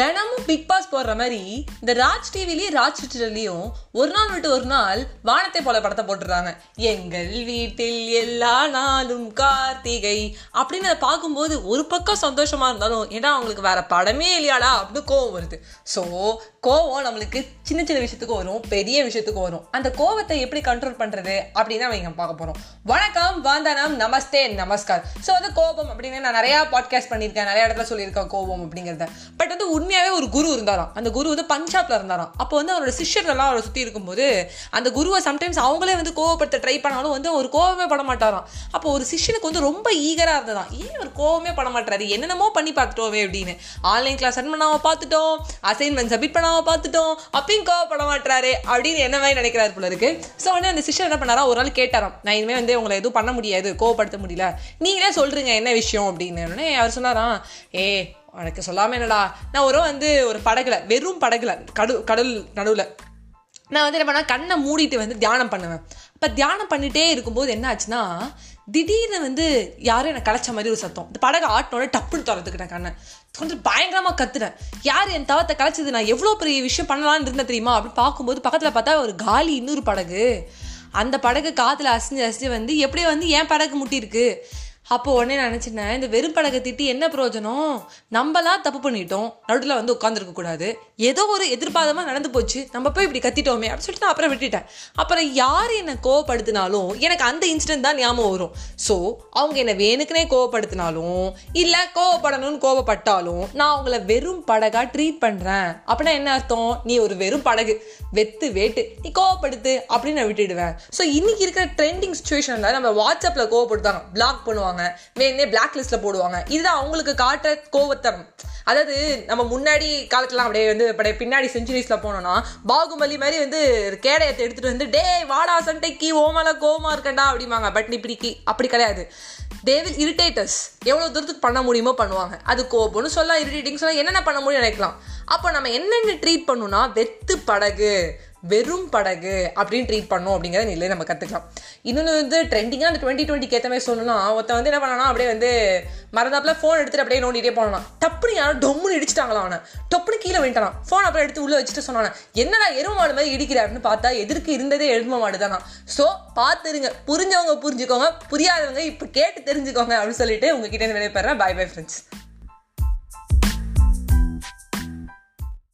தினமும் big pass போடுற மாதிரி இந்த ராஜ் டிவிலையும் ராஜ் டிவிலையும் ஒரு நாள் விட்டு ஒரு நாள் வானத்தை போல படத்தை போட்டுறாங்க எங்கள் வீட்டில் எல்லா நாளும் கார்த்திகை அப்படின்னு அதை பார்க்கும்போது ஒரு பக்கம் சந்தோஷமா இருந்தாலும் ஏன்னா அவங்களுக்கு வேற படமே இல்லையாடா அப்படின்னு கோவம் வருது. ஸோ கோவம் நம்மளுக்கு சின்ன சின்ன விஷயத்துக்கு வரும் பெரிய விஷயத்துக்கு வரும். அந்த கோவத்தை எப்படி கண்ட்ரோல் பண்ணுறது அப்படின்னு அவங்க பார்க்க போகிறோம் வணக்கம் வந்தனம் நமஸ்தே நமஸ்கார். ஸோ வந்து கோபம் அப்படின்னு நான் நிறையா பாட்காஸ்ட் பண்ணியிருக்கேன் நிறைய இடத்துல சொல்லியிருக்கேன் கோபம் அப்படிங்கிறத. பட் வந்து உண்மையாகவே ஒரு குரு இருந்தாராம். அந்த குரு வந்து பஞ்சாப்ல இருந்தாராம். அப்போ வந்து அவரோட சிஷ்யர்கள்லாம் அவரை சுற்றி இருக்கும்போது அந்த குருவை சம்டைம்ஸ் அவங்களே வந்து கோவப்படுத்த ட்ரை பண்ணாலும் வந்து ஒரு கோவமே பட மாட்டாராம். அப்போ ஒரு சிஷ்யனுக்கு வந்து ரொம்ப ஈகராக இருந்ததாம். ஏன் ஒரு கோவமே பட மாட்டாரு என்னென்னமோ பண்ணி பார்த்துட்டோமே அப்படின்னு. ஆன்லைன் கிளாஸ் அட்டன் பண்ணாமல் பார்த்துட்டோம். அசைன்மெண்ட் சப்மிட் பண்ணாம பார்த்துட்டோம். அப்பயும் கோவப்பட மாட்டாரு அப்படின்னு என்ன மாதிரி நினைக்கிறாரு போல இருக்கு. ஸோ வந்து அந்த சிஷ்யர் என்ன பண்ணாரா? ஒரு நாள் கேட்டாராம். நான் இனிமேல் வந்து உங்களை எதுவும் பண்ண முடியாது கோவப்படுத்த முடியல. நீங்களே சொல்றீங்க என்ன விஷயம் அப்படின்னு. உடனே அவர் சொன்னாராம் ஏ உனக்கு சொல்லாமல் என்னடா? நான் ஒரு வந்து ஒரு படகுல வெறும் படகுல கடு கடல் நடுவில் நான் வந்து என்ன பண்ணா கண்ணை மூடிட்டு வந்து தியானம் பண்ணுவேன். இப்போ தியானம் பண்ணிகிட்டே இருக்கும்போது என்ன ஆச்சுன்னா திடீர்னு வந்து யாரும் என்னை கலைச்ச மாதிரி ஒரு சத்தம். இந்த படகு ஆட்டினோட டப்புன்னு திறந்துக்கிட்டேன் கண்ணை. கொஞ்சம் பயங்கரமாக கத்துறேன் யார் என் தவத்தை கலைச்சது நான் எவ்வளோ பெரிய விஷயம் பண்ணலாம்னு இருந்தேன் தெரியுமா? அப்படின்னு பார்க்கும்போது பக்கத்தில் பார்த்தா ஒரு காலி இன்னொரு படகு. அந்த படகு காற்றுல அசிஞ்சு அசிஞ்சு வந்து எப்படியோ வந்து ஏன் படகு முட்டியிருக்கு. அப்போ உடனே நினச்சினேன் இந்த வெறும் படகை திட்டி என்ன பிரயோஜனம்? நம்மளாம் தப்பு பண்ணிட்டோம். நடுவில் வந்து உட்காந்துருக்க கூடாது. ஏதோ ஒரு எதிர்பாதமாக நடந்து போச்சு. நம்ம போய் இப்படி கத்திட்டோமே அப்படின்னு சொல்லிட்டு நான் அப்புறம் விட்டுட்டேன். அப்புறம் யார் என்னை கோவப்படுத்தினாலும் எனக்கு அந்த இன்சிடென்ட் தான் ஞாபகம் வரும். ஸோ அவங்க என்னை வேணுக்குனே கோவப்படுத்தினாலும் இல்லை கோவப்படணும்னு கோவப்பட்டாலும் நான் அவங்கள வெறும் படகாக ட்ரீட் பண்ணுறேன் அப்படின்னா என்ன அர்த்தம்? நீ ஒரு வெறும் படகு. வெத்து வேட்டு. நீ கோவப்படுத்து அப்படின்னு நான் விட்டுடுவேன். ஸோ இன்னைக்கு இருக்கிற ட்ரெண்டிங் சுச்சுவேஷனில் நம்ம வாட்ஸ்அப்பில் கோவப்படுத்தாங்க பிளாக் பண்ணுவாங்க. வேணே பிளாக் லிஸ்ட்டில் போடுவாங்க. இதுதான் அவங்களுக்கு காட்டுற கோவத்தம். அதாவது நம்ம முன்னாடி காலத்துலாம் அப்படியே வந்து அப்படியே பின்னாடி செஞ்சுரிஸ்ல போனோம்னா பாகுபலி மாதிரி வந்து கேடயத்தை எடுத்துகிட்டு வந்து டே வாடா சண்டைக்கு ஓமல கோமா இருக்கண்டா அப்படிம்பாங்க. பட் இப்படிக்கு அப்படி கிடையாது. தேவில் இரிட்டேட்டர்ஸ் எவ்வளோ தூரத்துக்கு பண்ண முடியுமோ பண்ணுவாங்க. அது கோபம்னு சொல்லலாம் இரிட்டேட்டிங் சொல்லலாம் என்னென்ன பண்ண முடியும் நினைக்கலாம். அப்போ நம்ம என்னென்ன ட்ரீட் பண்ணணும்னா வெத்து படகு. வெறும் படகு அப்படின்னு ட்ரீட் பண்ணோம் அப்படிங்கிறத நிலையை நம்ம கற்றுக்கலாம் இன்னொன்று வந்து ட்ரெண்டிங்காக அந்த டுவெண்ட்டி டுவெண்ட்டிக்கு ஏற்ற மாதிரி சொல்லணும்னா ஒருத்தன் வந்து என்ன பண்ணானா அப்படியே வந்து மறந்தாப்பில் ஃபோன் எடுத்துகிட்டு அப்படியே நோண்டிகிட்டே போனான். டப்புனு யாரும் டொம்முன்னு இடிச்சிட்டாங்களா அவனை. டப்புனு கீழே விட்டான் ஃபோன் அப்புறம் எடுத்து உள்ளே வச்சுட்டு சொன்னான். என்னடா எரும மாடு மாதிரி இடிக்கிறாருன்னு பார்த்தா எதிர்க்கு இருந்ததே எரும மாடு தானா. ஸோ பார்த்துருங்க. புரிஞ்சவங்க புரிஞ்சுக்கோங்க. புரியாதவங்க இப்போ கேட்டு தெரிஞ்சுக்கோங்க அப்படின்னு சொல்லிட்டு உங்ககிட்ட விடைபெறேன். By bye friends